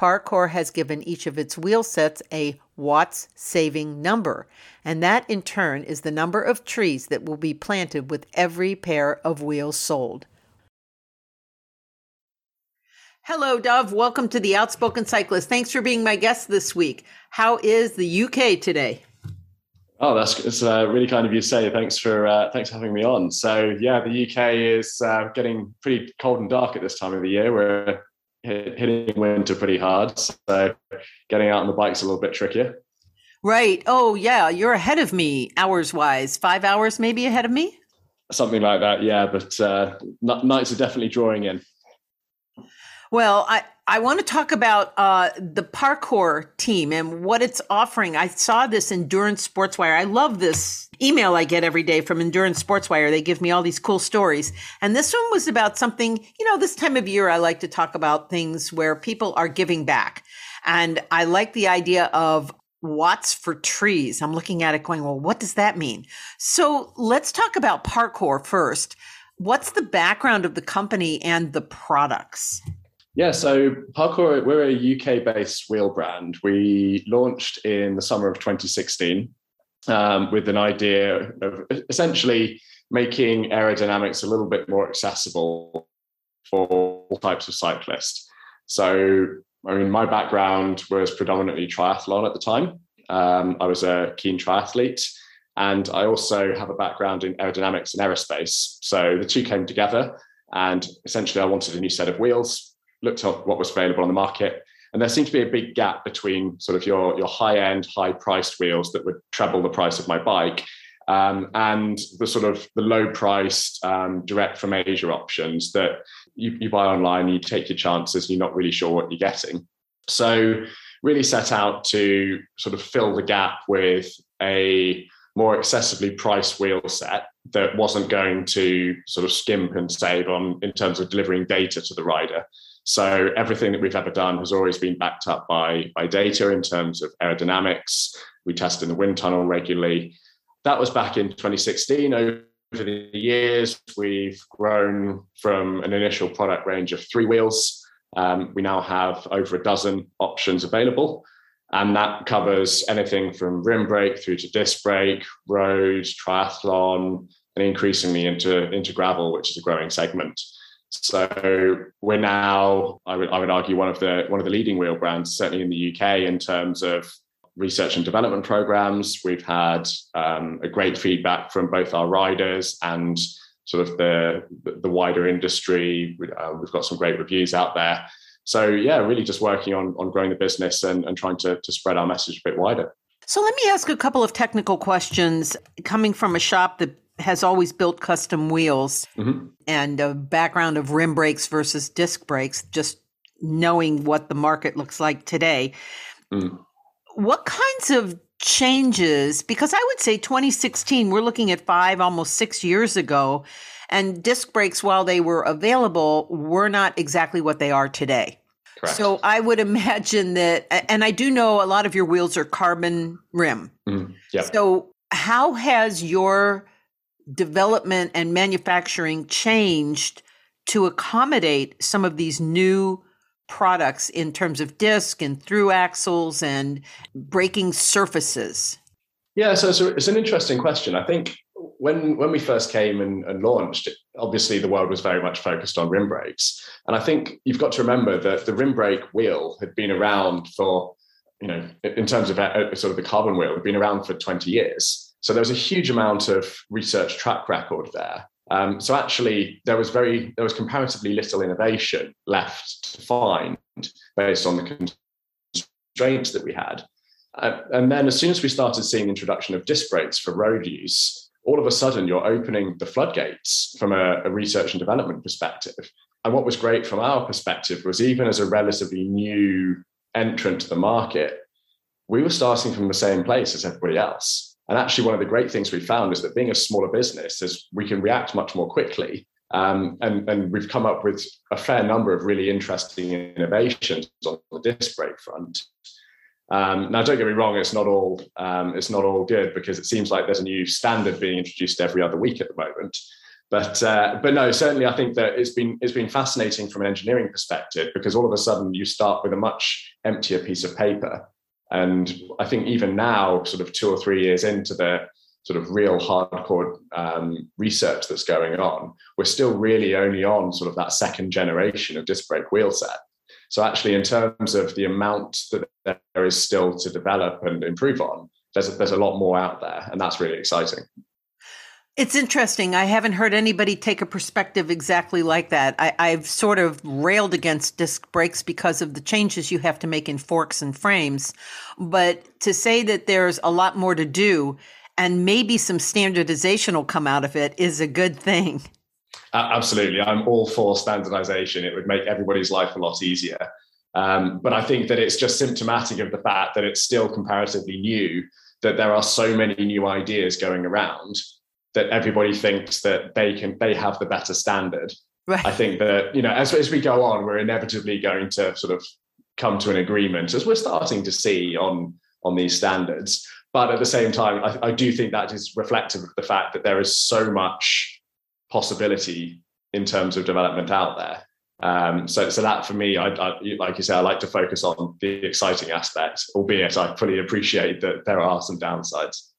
Parcours has given each of its wheel sets a watts saving number, and that in turn is the number of trees that will be planted with every pair of wheels sold. Hello, Dov. Welcome to the Outspoken Cyclist. Thanks for being my guest this week. How is the UK today? Oh, that's it's uh, really kind of you to say. Thanks for uh, thanks for having me on. So yeah, the UK is uh, getting pretty cold and dark at this time of the year. We're hitting winter pretty hard, so getting out on the bike's a little bit trickier. Right. Oh yeah, you're ahead of me hours wise. Five hours maybe ahead of me. Something like that. Yeah, but uh, nights are definitely drawing in. Well, I, I want to talk about uh, the Parcours team and what it's offering. I saw this Endurance Sportswire. I love this email I get every day from Endurance Sportswire. They give me all these cool stories. And this one was about something, you know, this time of year, I like to talk about things where people are giving back. And I like the idea of watts for trees. I'm looking at it going, well, what does that mean? So let's talk about Parcours first. What's the background of the company and the products? Yeah, so Parcours, we're a UK based wheel brand. We launched in the summer of 2016 um, with an idea of essentially making aerodynamics a little bit more accessible for all types of cyclists. So, I mean, my background was predominantly triathlon at the time. Um, I was a keen triathlete, and I also have a background in aerodynamics and aerospace. So the two came together, and essentially, I wanted a new set of wheels looked at what was available on the market, and there seemed to be a big gap between sort of your your high end, high priced wheels that would treble the price of my bike, um, and the sort of the low priced um, direct from Asia options that you, you buy online, you take your chances, you're not really sure what you're getting. So really set out to sort of fill the gap with a more accessibly priced wheel set that wasn't going to sort of skimp and save on in terms of delivering data to the rider so everything that we've ever done has always been backed up by, by data in terms of aerodynamics. We test in the wind tunnel regularly. That was back in 2016. Over the years, we've grown from an initial product range of three wheels. Um, we now have over a dozen options available. And that covers anything from rim brake through to disc brake, road, triathlon, and increasingly into, into gravel, which is a growing segment. So we're now, I would, I would argue, one of the one of the leading wheel brands, certainly in the UK, in terms of research and development programs. We've had um, a great feedback from both our riders and sort of the the wider industry. Uh, we've got some great reviews out there. So yeah, really just working on on growing the business and, and trying to to spread our message a bit wider. So let me ask a couple of technical questions coming from a shop that has always built custom wheels mm-hmm. and a background of rim brakes versus disc brakes, just knowing what the market looks like today. Mm. What kinds of changes? Because I would say 2016, we're looking at five, almost six years ago, and disc brakes, while they were available, were not exactly what they are today. Correct. So I would imagine that, and I do know a lot of your wheels are carbon rim. Mm, yep. So how has your development and manufacturing changed to accommodate some of these new products in terms of disc and through axles and braking surfaces? Yeah, so, it's an interesting question. I think when when we first came and, and, launched, obviously the world was very much focused on rim brakes, and I think you've got to remember that the rim brake wheel had been around for, you know, in terms of uh, sort of the carbon wheel, had been around for twenty years. So there was a huge amount of research track record there. Um, so actually, there was very there was comparatively little innovation left to find based on the constraints that we had. Uh, and then as soon as we started seeing the introduction of disc brakes for road use, all of a sudden you're opening the floodgates from a, a research and development perspective. And what was great from our perspective was even as a relatively new entrant to the market, we were starting from the same place as everybody else. And actually, one of the great things we found is that being a smaller business is we can react much more quickly. Um, and, and we've come up with a fair number of really interesting innovations on the disc brake front. Um, now, don't get me wrong; it's not all um, it's not all good because it seems like there's a new standard being introduced every other week at the moment. But uh, but no, certainly I think that it's been it's been fascinating from an engineering perspective because all of a sudden you start with a much emptier piece of paper, and I think even now, sort of two or three years into the sort of real hardcore um, research that's going on, we're still really only on sort of that second generation of disc brake wheel set. So actually, in terms of the amount that there is still to develop and improve on, there's a, there's a lot more out there, and that's really exciting. It's interesting. I haven't heard anybody take a perspective exactly like that. I, have sort of railed against disc brakes because of the changes you have to make in forks and frames. But to say that there's a lot more to do and maybe some standardization will come out of it is a good thing. Uh, absolutely. I'm all for standardization. It would make everybody's life a lot easier. Um, but I think that it's just symptomatic of the fact that it's still comparatively new, that there are so many new ideas going around that everybody thinks that they can they have the better standard. Right. I think that you know as as we go on, we're inevitably going to sort of come to an agreement as we're starting to see on on these standards. But at the same time, I, I do think that is reflective of the fact that there is so much possibility in terms of development out there. Um, so, so that for me, I, I, like you say, I like to focus on the exciting aspects, albeit I fully appreciate that there are some downsides.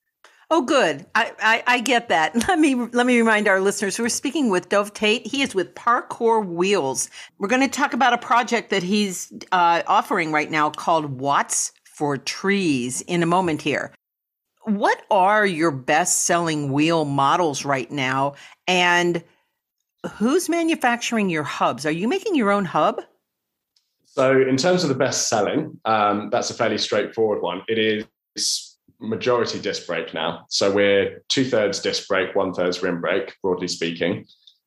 Oh, good. I, I, I, get that. Let me let me remind our listeners we're speaking with Dov Tate. He is with Parcours Wheels. We're going to talk about a project that he's uh, offering right now called Watts for Trees in a moment here. What are your best selling wheel models right now? And who's manufacturing your hubs? Are you making your own hub? So, in terms of the best selling, um, that's a fairly straightforward one. It is majority disc brake now. So we're two thirds disc brake, one thirds rim brake, broadly speaking.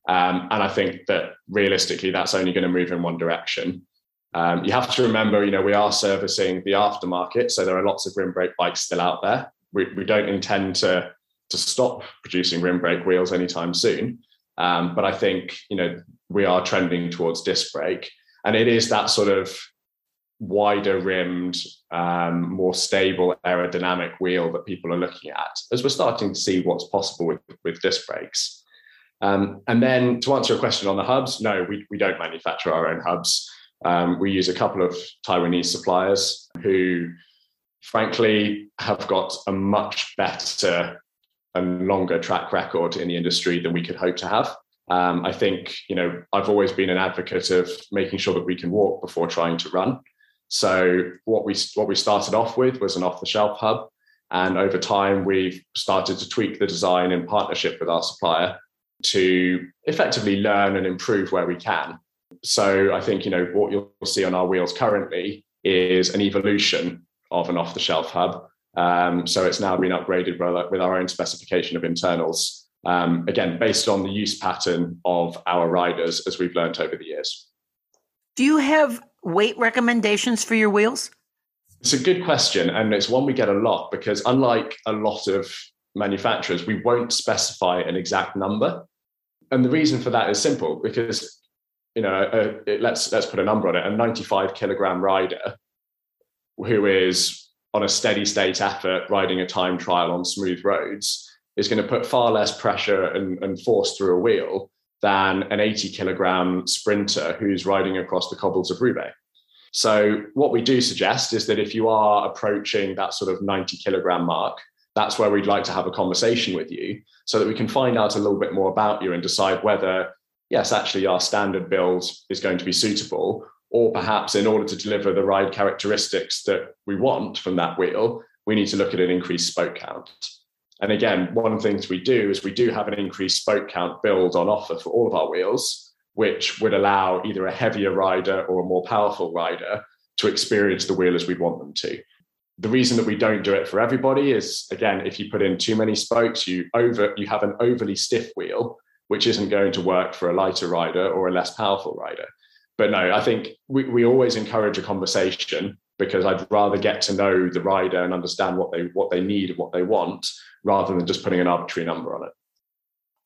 Um, and I think that realistically, that's only going to move in one direction. Um, you have to remember, you know, we are servicing the aftermarket, so there are lots of rim brake bikes still out there. We, we don't intend to to stop producing rim brake wheels anytime soon, um, but I think you know we are trending towards disc brake, and it is that sort of wider rimmed, um, more stable aerodynamic wheel that people are looking at, as we're starting to see what's possible with, with disc brakes. Um, and then to answer a question on the hubs, no, we, we don't manufacture our own hubs. Um, we use a couple of Taiwanese suppliers who, frankly, have got a much better and longer track record in the industry than we could hope to have. Um, I think, you know, I've always been an advocate of making sure that we can walk before trying to run. So what we what we started off with was an off-the-shelf hub, and over time we've started to tweak the design in partnership with our supplier to effectively learn and improve where we can. So I think you know what you'll see on our wheels currently is an evolution of an off-the-shelf hub. Um, so it's now been upgraded with our own specification of internals. Um, again, based on the use pattern of our riders, as we've learned over the years. Do you have weight recommendations for your wheels? It's a good question. And it's one we get a lot because, unlike a lot of manufacturers, we won't specify an exact number. And the reason for that is simple because, you know, uh, it, let's, let's put a number on it a 95 kilogram rider who is on a steady state effort riding a time trial on smooth roads is going to put far less pressure and, and force through a wheel than an 80 kilogram sprinter who's riding across the cobbles of Roubaix. So, what we do suggest is that if you are approaching that sort of 90 kilogram mark, that's where we'd like to have a conversation with you so that we can find out a little bit more about you and decide whether, yes, actually our standard build is going to be suitable, or perhaps in order to deliver the ride characteristics that we want from that wheel, we need to look at an increased spoke count. And again, one of the things we do is we do have an increased spoke count build on offer for all of our wheels, which would allow either a heavier rider or a more powerful rider to experience the wheel as we want them to. The reason that we don't do it for everybody is again, if you put in too many spokes, you over you have an overly stiff wheel, which isn't going to work for a lighter rider or a less powerful rider. But no, I think we, we always encourage a conversation because I'd rather get to know the rider and understand what they what they need and what they want rather than just putting an arbitrary number on it.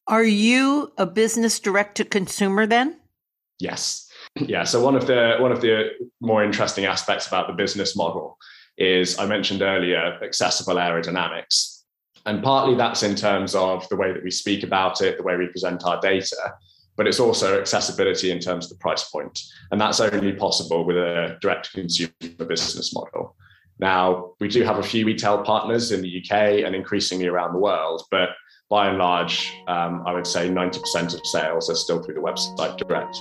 Are you a business direct to consumer then? Yes. Yeah. So one of the one of the more interesting aspects about the business model is I mentioned earlier accessible aerodynamics. And partly that's in terms of the way that we speak about it, the way we present our data, but it's also accessibility in terms of the price point. And that's only possible with a direct consumer business model. Now, we do have a few retail partners in the UK and increasingly around the world, but by and large, um, I would say 90% of sales are still through the website direct.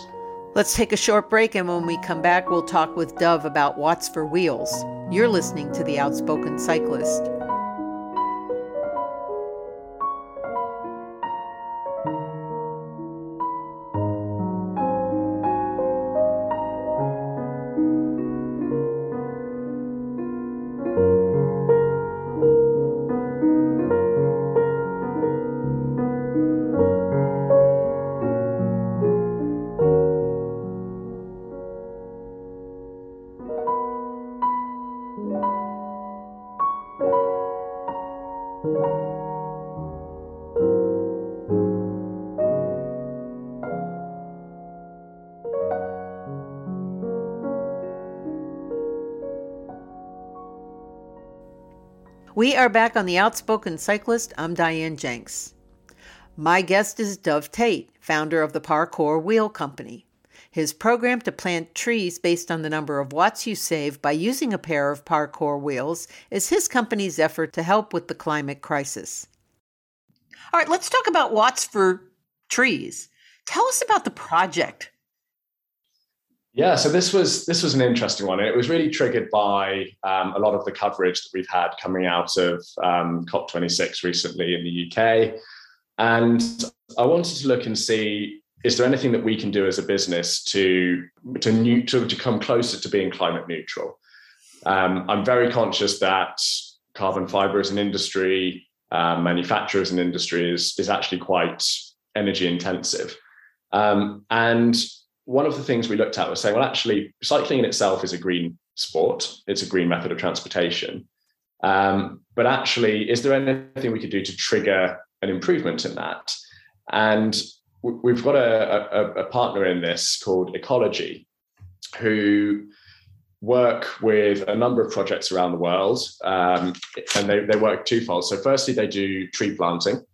Let's take a short break, and when we come back, we'll talk with Dov about Watts for Wheels. You're listening to The Outspoken Cyclist. We are back on The Outspoken Cyclist. I'm Diane Jenks. My guest is Dov Tate, founder of the Parcours Wheel Company. His program to plant trees based on the number of watts you save by using a pair of Parcours wheels is his company's effort to help with the climate crisis. All right, let's talk about watts for trees. Tell us about the project yeah, so this was this was an interesting one. and It was really triggered by um, a lot of the coverage that we've had coming out of um, COP26 recently in the UK, and I wanted to look and see is there anything that we can do as a business to to, new, to, to come closer to being climate neutral. Um, I'm very conscious that carbon fiber as an industry, um, manufacture as an industry is is actually quite energy intensive, um, and one of the things we looked at was saying, well, actually, cycling in itself is a green sport. It's a green method of transportation. Um, but actually, is there anything we could do to trigger an improvement in that? And we've got a, a, a partner in this called Ecologi, who work with a number of projects around the world, um, and they, they work twofold. So, firstly, they do tree planting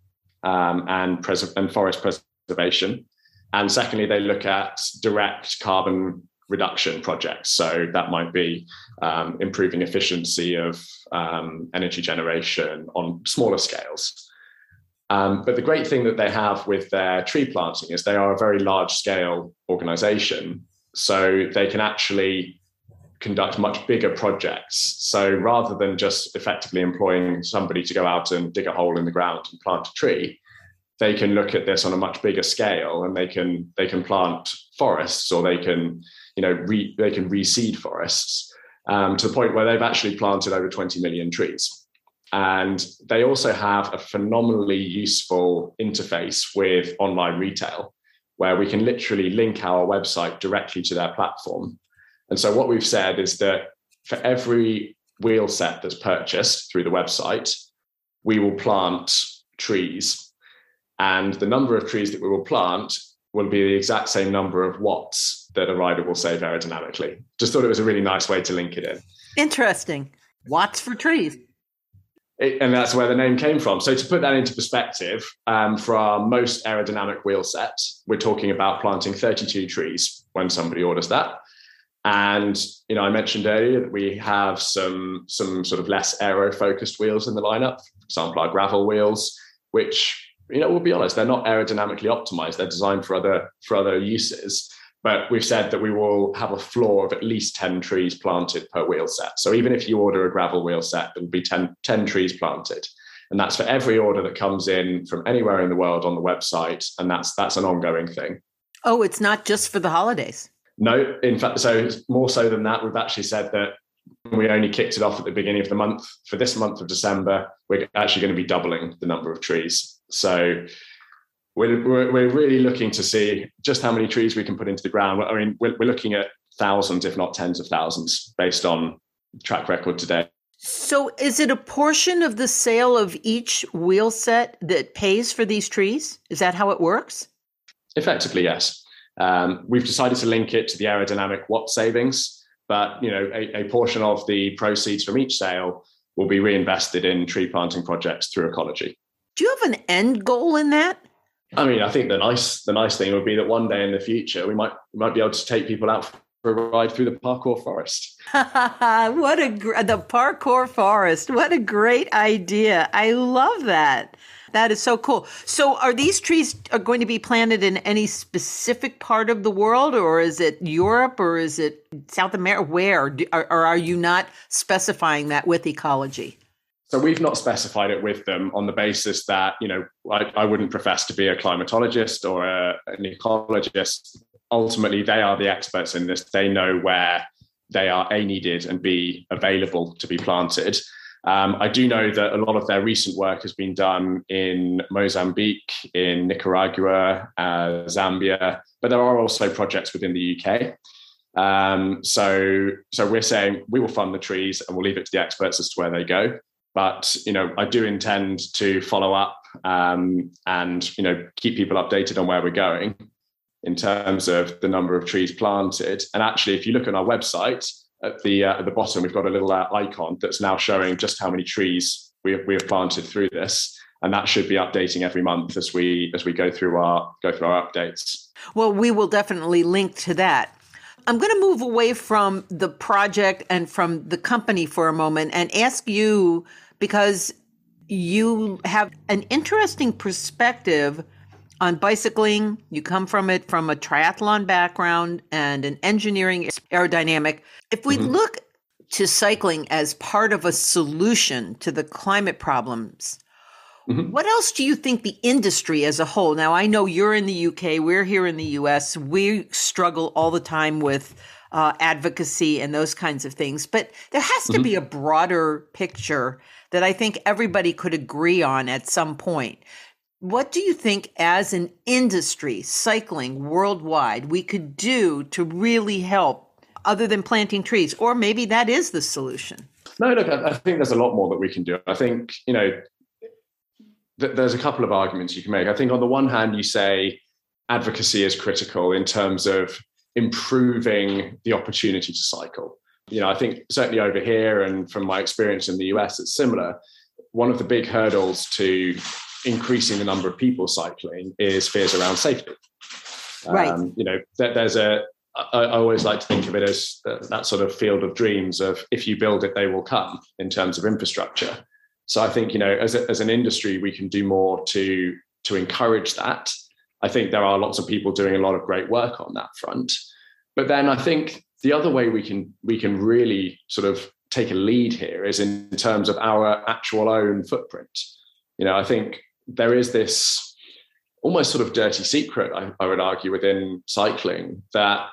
um, and, pres- and forest preservation. And secondly, they look at direct carbon reduction projects. So that might be um, improving efficiency of um, energy generation on smaller scales. Um, but the great thing that they have with their tree planting is they are a very large scale organization. So they can actually conduct much bigger projects. So rather than just effectively employing somebody to go out and dig a hole in the ground and plant a tree, they can look at this on a much bigger scale and they can they can plant forests or they can you know re, they can reseed forests um, to the point where they've actually planted over 20 million trees. And they also have a phenomenally useful interface with online retail where we can literally link our website directly to their platform. And so what we've said is that for every wheel set that's purchased through the website we will plant trees and the number of trees that we will plant will be the exact same number of watts that a rider will save aerodynamically. Just thought it was a really nice way to link it in. Interesting. Watts for trees. It, and that's where the name came from. So to put that into perspective, um, for our most aerodynamic wheel set, we're talking about planting 32 trees when somebody orders that. And you know, I mentioned earlier that we have some some sort of less aero focused wheels in the lineup. For example, our gravel wheels, which you know, we'll be honest, they're not aerodynamically optimized. They're designed for other for other uses. But we've said that we will have a floor of at least 10 trees planted per wheel set. So even if you order a gravel wheel set, there'll be 10, 10 trees planted. And that's for every order that comes in from anywhere in the world on the website. And that's that's an ongoing thing. Oh, it's not just for the holidays. No, in fact, so more so than that, we've actually said that we only kicked it off at the beginning of the month. For this month of December, we're actually going to be doubling the number of trees. So we're, we're, we're, really looking to see just how many trees we can put into the ground. I mean, we're, we're looking at thousands, if not tens of thousands, based on track record today. So, is it a portion of the sale of each wheel set that pays for these trees? Is that how it works? Effectively, yes. Um, we've decided to link it to the aerodynamic watt savings, but you know, a, a portion of the proceeds from each sale will be reinvested in tree planting projects through Ecologi. Do you have an end goal in that? I mean, I think the nice the nice thing would be that one day in the future we might we might be able to take people out for a ride through the Parcours forest. what a the Parcours forest! What a great idea! I love that. That is so cool. So, are these trees are going to be planted in any specific part of the world, or is it Europe, or is it South America? Where, or, or are you not specifying that with Ecologi? So we've not specified it with them on the basis that you know I, I wouldn't profess to be a climatologist or a, an ecologist. Ultimately, they are the experts in this. They know where they are a needed and b available to be planted. Um, I do know that a lot of their recent work has been done in Mozambique, in Nicaragua, uh, Zambia, but there are also projects within the UK. Um, so, so we're saying we will fund the trees and we'll leave it to the experts as to where they go. But you know, I do intend to follow up um, and you know keep people updated on where we're going in terms of the number of trees planted. And actually, if you look on our website, at the uh, at the bottom, we've got a little uh, icon that's now showing just how many trees we have, we have planted through this, and that should be updating every month as we as we go through our go through our updates. Well, we will definitely link to that. I'm going to move away from the project and from the company for a moment and ask you because you have an interesting perspective on bicycling. You come from it from a triathlon background and an engineering aerodynamic. If we mm-hmm. look to cycling as part of a solution to the climate problems, mm-hmm. what else do you think the industry as a whole? Now, I know you're in the UK, we're here in the US, we struggle all the time with uh, advocacy and those kinds of things, but there has to mm-hmm. be a broader picture that I think everybody could agree on at some point. What do you think, as an industry, cycling worldwide, we could do to really help other than planting trees? Or maybe that is the solution. No, look, I, think there's a lot more that we can do. I think, you know, th- there's a couple of arguments you can make. I think on the one hand, you say advocacy is critical in terms of improving the opportunity to cycle. You know, I think certainly over here and from my experience in the US, it's similar. One of the big hurdles to increasing the number of people cycling is fears around safety. Right. Um, you know, there's a I always like to think of it as that sort of field of dreams of if you build it, they will come in terms of infrastructure. So I think you know, as a, as an industry, we can do more to to encourage that. I think there are lots of people doing a lot of great work on that front. But then I think the other way we can we can really sort of take a lead here is in terms of our actual own footprint. You know, I think there is this almost sort of dirty secret, I, I would argue, within cycling that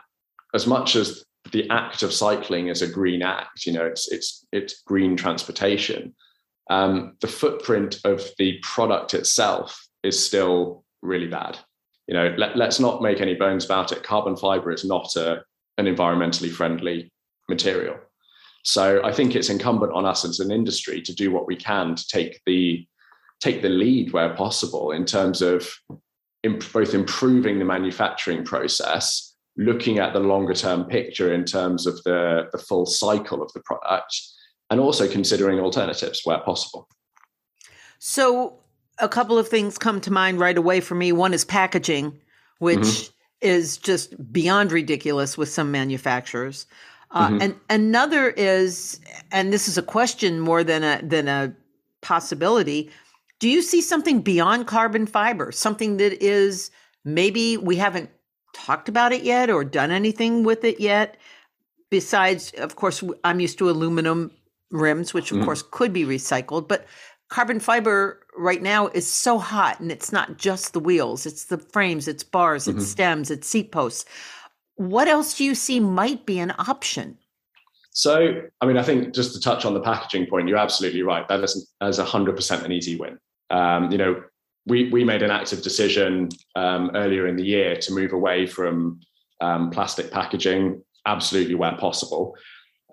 as much as the act of cycling is a green act, you know, it's it's it's green transportation. Um, the footprint of the product itself is still really bad. You know, let, let's not make any bones about it. Carbon fiber is not a, an environmentally friendly material. So I think it's incumbent on us as an industry to do what we can to take the take the lead where possible in terms of imp- both improving the manufacturing process, looking at the longer term picture in terms of the, the full cycle of the product, and also considering alternatives where possible. So, a couple of things come to mind right away for me. One is packaging, which mm-hmm. Is just beyond ridiculous with some manufacturers. Uh, mm-hmm. And another is, and this is a question more than a than a possibility. Do you see something beyond carbon fiber, something that is maybe we haven't talked about it yet or done anything with it yet? Besides, of course, I'm used to aluminum rims, which of mm. course could be recycled, but carbon fiber right now is so hot and it's not just the wheels, it's the frames, it's bars, mm-hmm. it's stems, it's seat posts. What else do you see might be an option? So, I mean, I think just to touch on the packaging point, you're absolutely right. That is, that is 100% an easy win. Um, you know, we we made an active decision um, earlier in the year to move away from um, plastic packaging, absolutely where possible.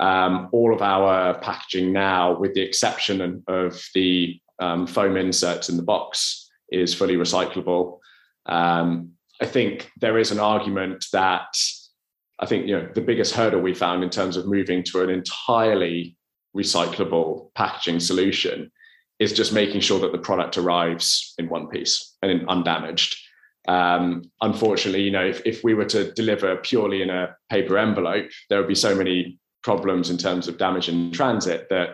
Um, all of our packaging now, with the exception of the um, foam inserts in the box, is fully recyclable. Um, I think there is an argument that I think you know the biggest hurdle we found in terms of moving to an entirely recyclable packaging solution is just making sure that the product arrives in one piece and undamaged. Um, unfortunately, you know, if, if we were to deliver purely in a paper envelope, there would be so many problems in terms of damage in transit that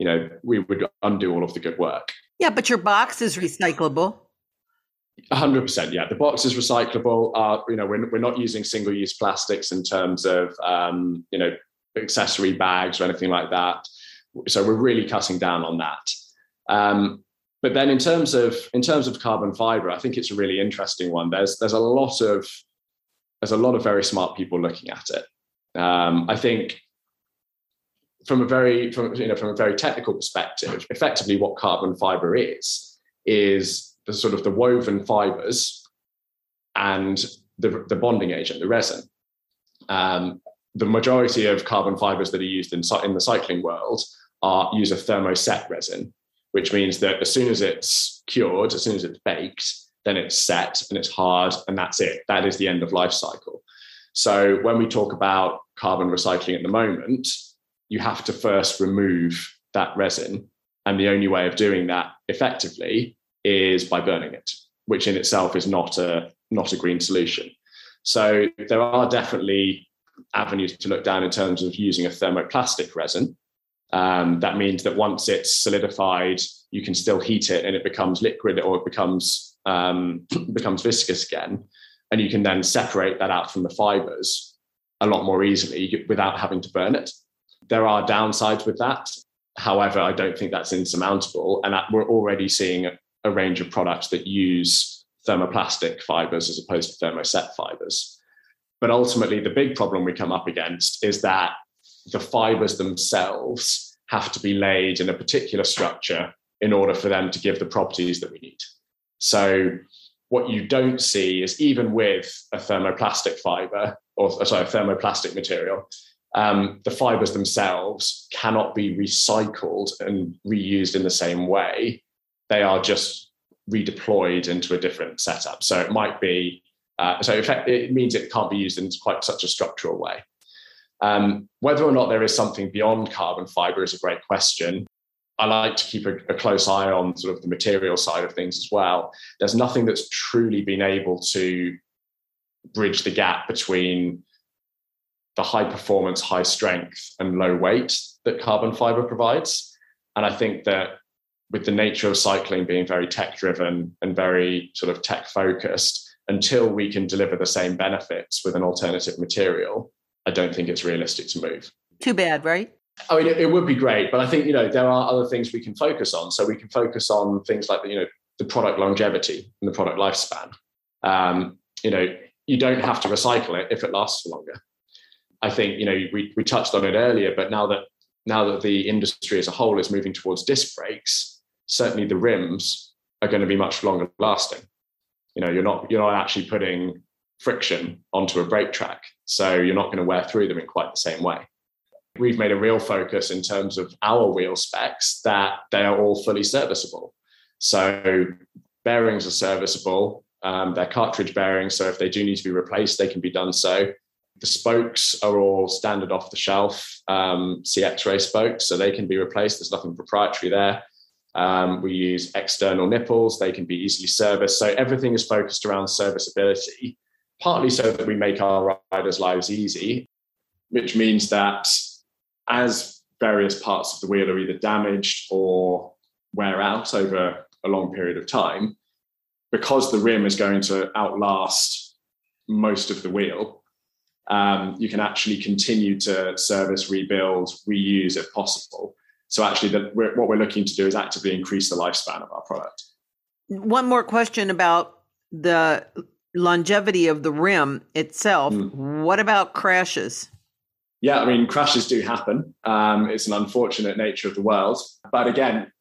you know we would undo all of the good work. Yeah, but your box is recyclable. 100% yeah. The box is recyclable. Uh, you know we're, we're not using single use plastics in terms of um, you know accessory bags or anything like that. So we're really cutting down on that. Um, but then in terms of in terms of carbon fiber i think it's a really interesting one. There's there's a lot of there's a lot of very smart people looking at it. Um, i think from a very from you know from a very technical perspective effectively what carbon fiber is is the sort of the woven fibers and the, the bonding agent, the resin. Um, the majority of carbon fibers that are used in, in the cycling world are use a thermoset resin, which means that as soon as it's cured, as soon as it's baked, then it's set and it's hard, and that's it. That is the end of life cycle. So when we talk about carbon recycling at the moment, you have to first remove that resin. And the only way of doing that effectively is by burning it, which in itself is not a not a green solution. So there are definitely avenues to look down in terms of using a thermoplastic resin. Um, that means that once it's solidified, you can still heat it and it becomes liquid or it becomes um, becomes viscous again, and you can then separate that out from the fibers a lot more easily without having to burn it. There are downsides with that. However, I don't think that's insurmountable, and we're already seeing a range of products that use thermoplastic fibers as opposed to thermoset fibers. But ultimately, the big problem we come up against is that the fibers themselves have to be laid in a particular structure in order for them to give the properties that we need. So, what you don't see is even with a thermoplastic fiber, or sorry, a thermoplastic material, um, the fibers themselves cannot be recycled and reused in the same way they are just redeployed into a different setup. So it might be, uh, so fact, it means it can't be used in quite such a structural way. Um, whether or not there is something beyond carbon fiber is a great question. I like to keep a, a, close eye on sort of the material side of things as well. There's nothing that's truly been able to bridge the gap between the high performance, high strength, and low weight that carbon fiber provides. And I think that with the nature of cycling being very tech driven and very sort of tech focused, until we can deliver the same benefits with an alternative material, I don't think it's realistic to move. Too bad, right? I mean, it, it, would be great, but I think you know there are other things we can focus on. So we can focus on things like you know the product longevity and the product lifespan. Um, you know, you don't have to recycle it if it lasts longer. I think you know we we touched on it earlier, but now that now that the industry as a whole is moving towards disc brakes, certainly the rims are going to be much longer lasting. You know, you're not you're not actually putting friction onto a brake track, so you're not going to wear through them in quite the same way. We've made a real focus in terms of our wheel specs that they are all fully serviceable. So bearings are serviceable. Um, they're cartridge bearings, so if they do need to be replaced, they can be done so. The spokes are all standard off the shelf um, CX ray spokes, so they can be replaced. There's nothing proprietary there. Um, we use external nipples, they can be easily serviced. So everything is focused around serviceability, partly so that we make our riders' lives easy, which means that as various parts of the wheel are either damaged or wear out over a long period of time, because the rim is going to outlast most of the wheel, um, you can actually continue to service, rebuild, reuse if possible. So actually, the, we're, what we're looking to do is actively increase the lifespan of our product. One more question about the longevity of the rim itself. Mm. What about crashes? Yeah, I mean, crashes do happen. Um, it's an unfortunate nature of the world. But again,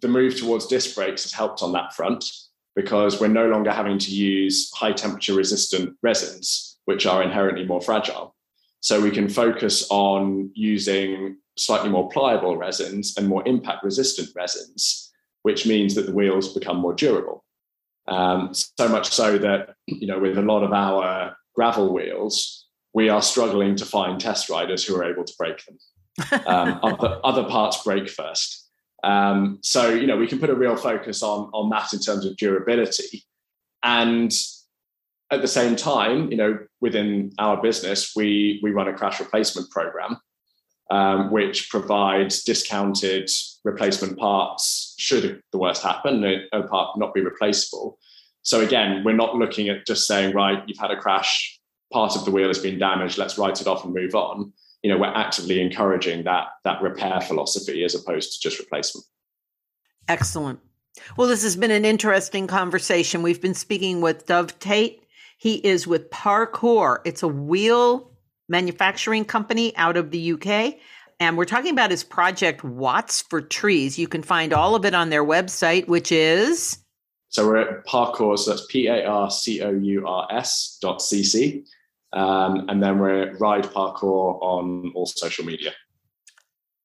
the move towards disc brakes has helped on that front because we're no longer having to use high temperature resistant resins, which are inherently more fragile. So we can focus on using slightly more pliable resins and more impact resistant resins, which means that the wheels become more durable. Um, so much so that, you know, with a lot of our gravel wheels, we are struggling to find test riders who are able to break them. Um, other, other parts break first. Um, so, you know, we can put a real focus on, on that in terms of durability. And at the same time, you know, within our business, we, we run a crash replacement program um, which provides discounted replacement parts should the worst happen, a part not be replaceable. So again, we're not looking at just saying, right, you've had a crash, part of the wheel has been damaged, let's write it off and move on. You know, we're actively encouraging that that repair philosophy as opposed to just replacement. Excellent. Well, this has been an interesting conversation. We've been speaking with Dov Tate. He is with Parcours. It's a wheel manufacturing company out of the UK. And we're talking about his project Watts for Trees. You can find all of it on their website, which is. So we're at Parcours, so that's P A R C O U R S dot C C. Um, and then we're at Ride Parcours on all social media.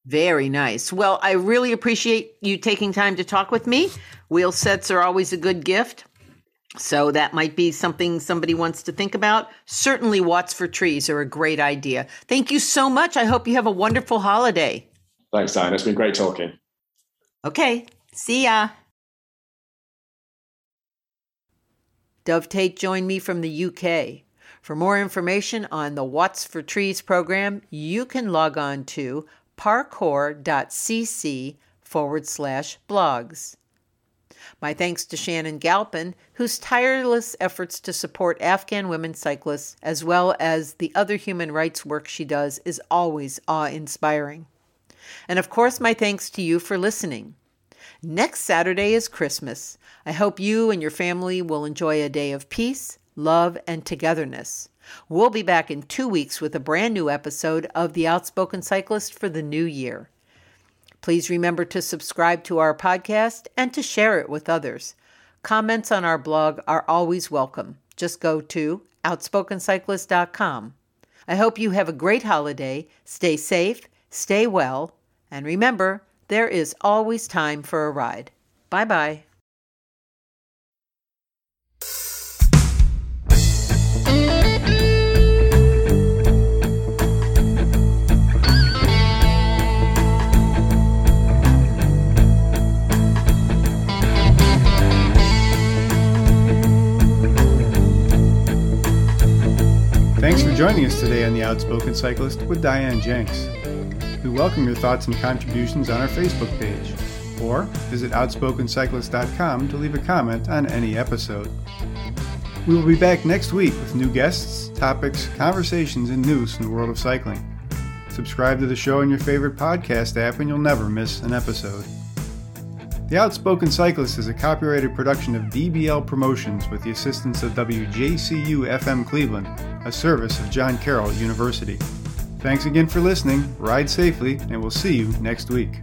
Very nice. Well, I really appreciate you taking time to talk with me. Wheel sets are always a good gift. So that might be something somebody wants to think about. Certainly, Watts for Trees are a great idea. Thank you so much. I hope you have a wonderful holiday. Thanks, Diane. It's been great talking. Okay. See ya. Dov Tate joined me from the UK. For more information on the Watts for Trees program, you can log on to parcours.cc forward slash blogs. My thanks to Shannon Galpin, whose tireless efforts to support Afghan women cyclists, as well as the other human rights work she does, is always awe inspiring. And of course, my thanks to you for listening. Next Saturday is Christmas. I hope you and your family will enjoy a day of peace, love, and togetherness. We'll be back in two weeks with a brand new episode of The Outspoken Cyclist for the new year. Please remember to subscribe to our podcast and to share it with others. Comments on our blog are always welcome. Just go to outspokencyclist.com. I hope you have a great holiday. Stay safe, stay well, and remember, there is always time for a ride. Bye bye. Thanks for joining us today on The Outspoken Cyclist with Diane Jenks. We welcome your thoughts and contributions on our Facebook page, or visit outspokencyclist.com to leave a comment on any episode. We will be back next week with new guests, topics, conversations, and news from the world of cycling. Subscribe to the show in your favorite podcast app and you'll never miss an episode. The Outspoken Cyclist is a copyrighted production of DBL Promotions with the assistance of WJCU FM Cleveland, a service of John Carroll University. Thanks again for listening, ride safely, and we'll see you next week.